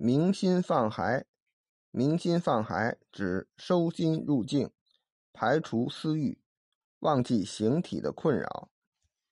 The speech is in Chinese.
明心放孩明心放孩指收心入境排除私欲忘记形体的困扰。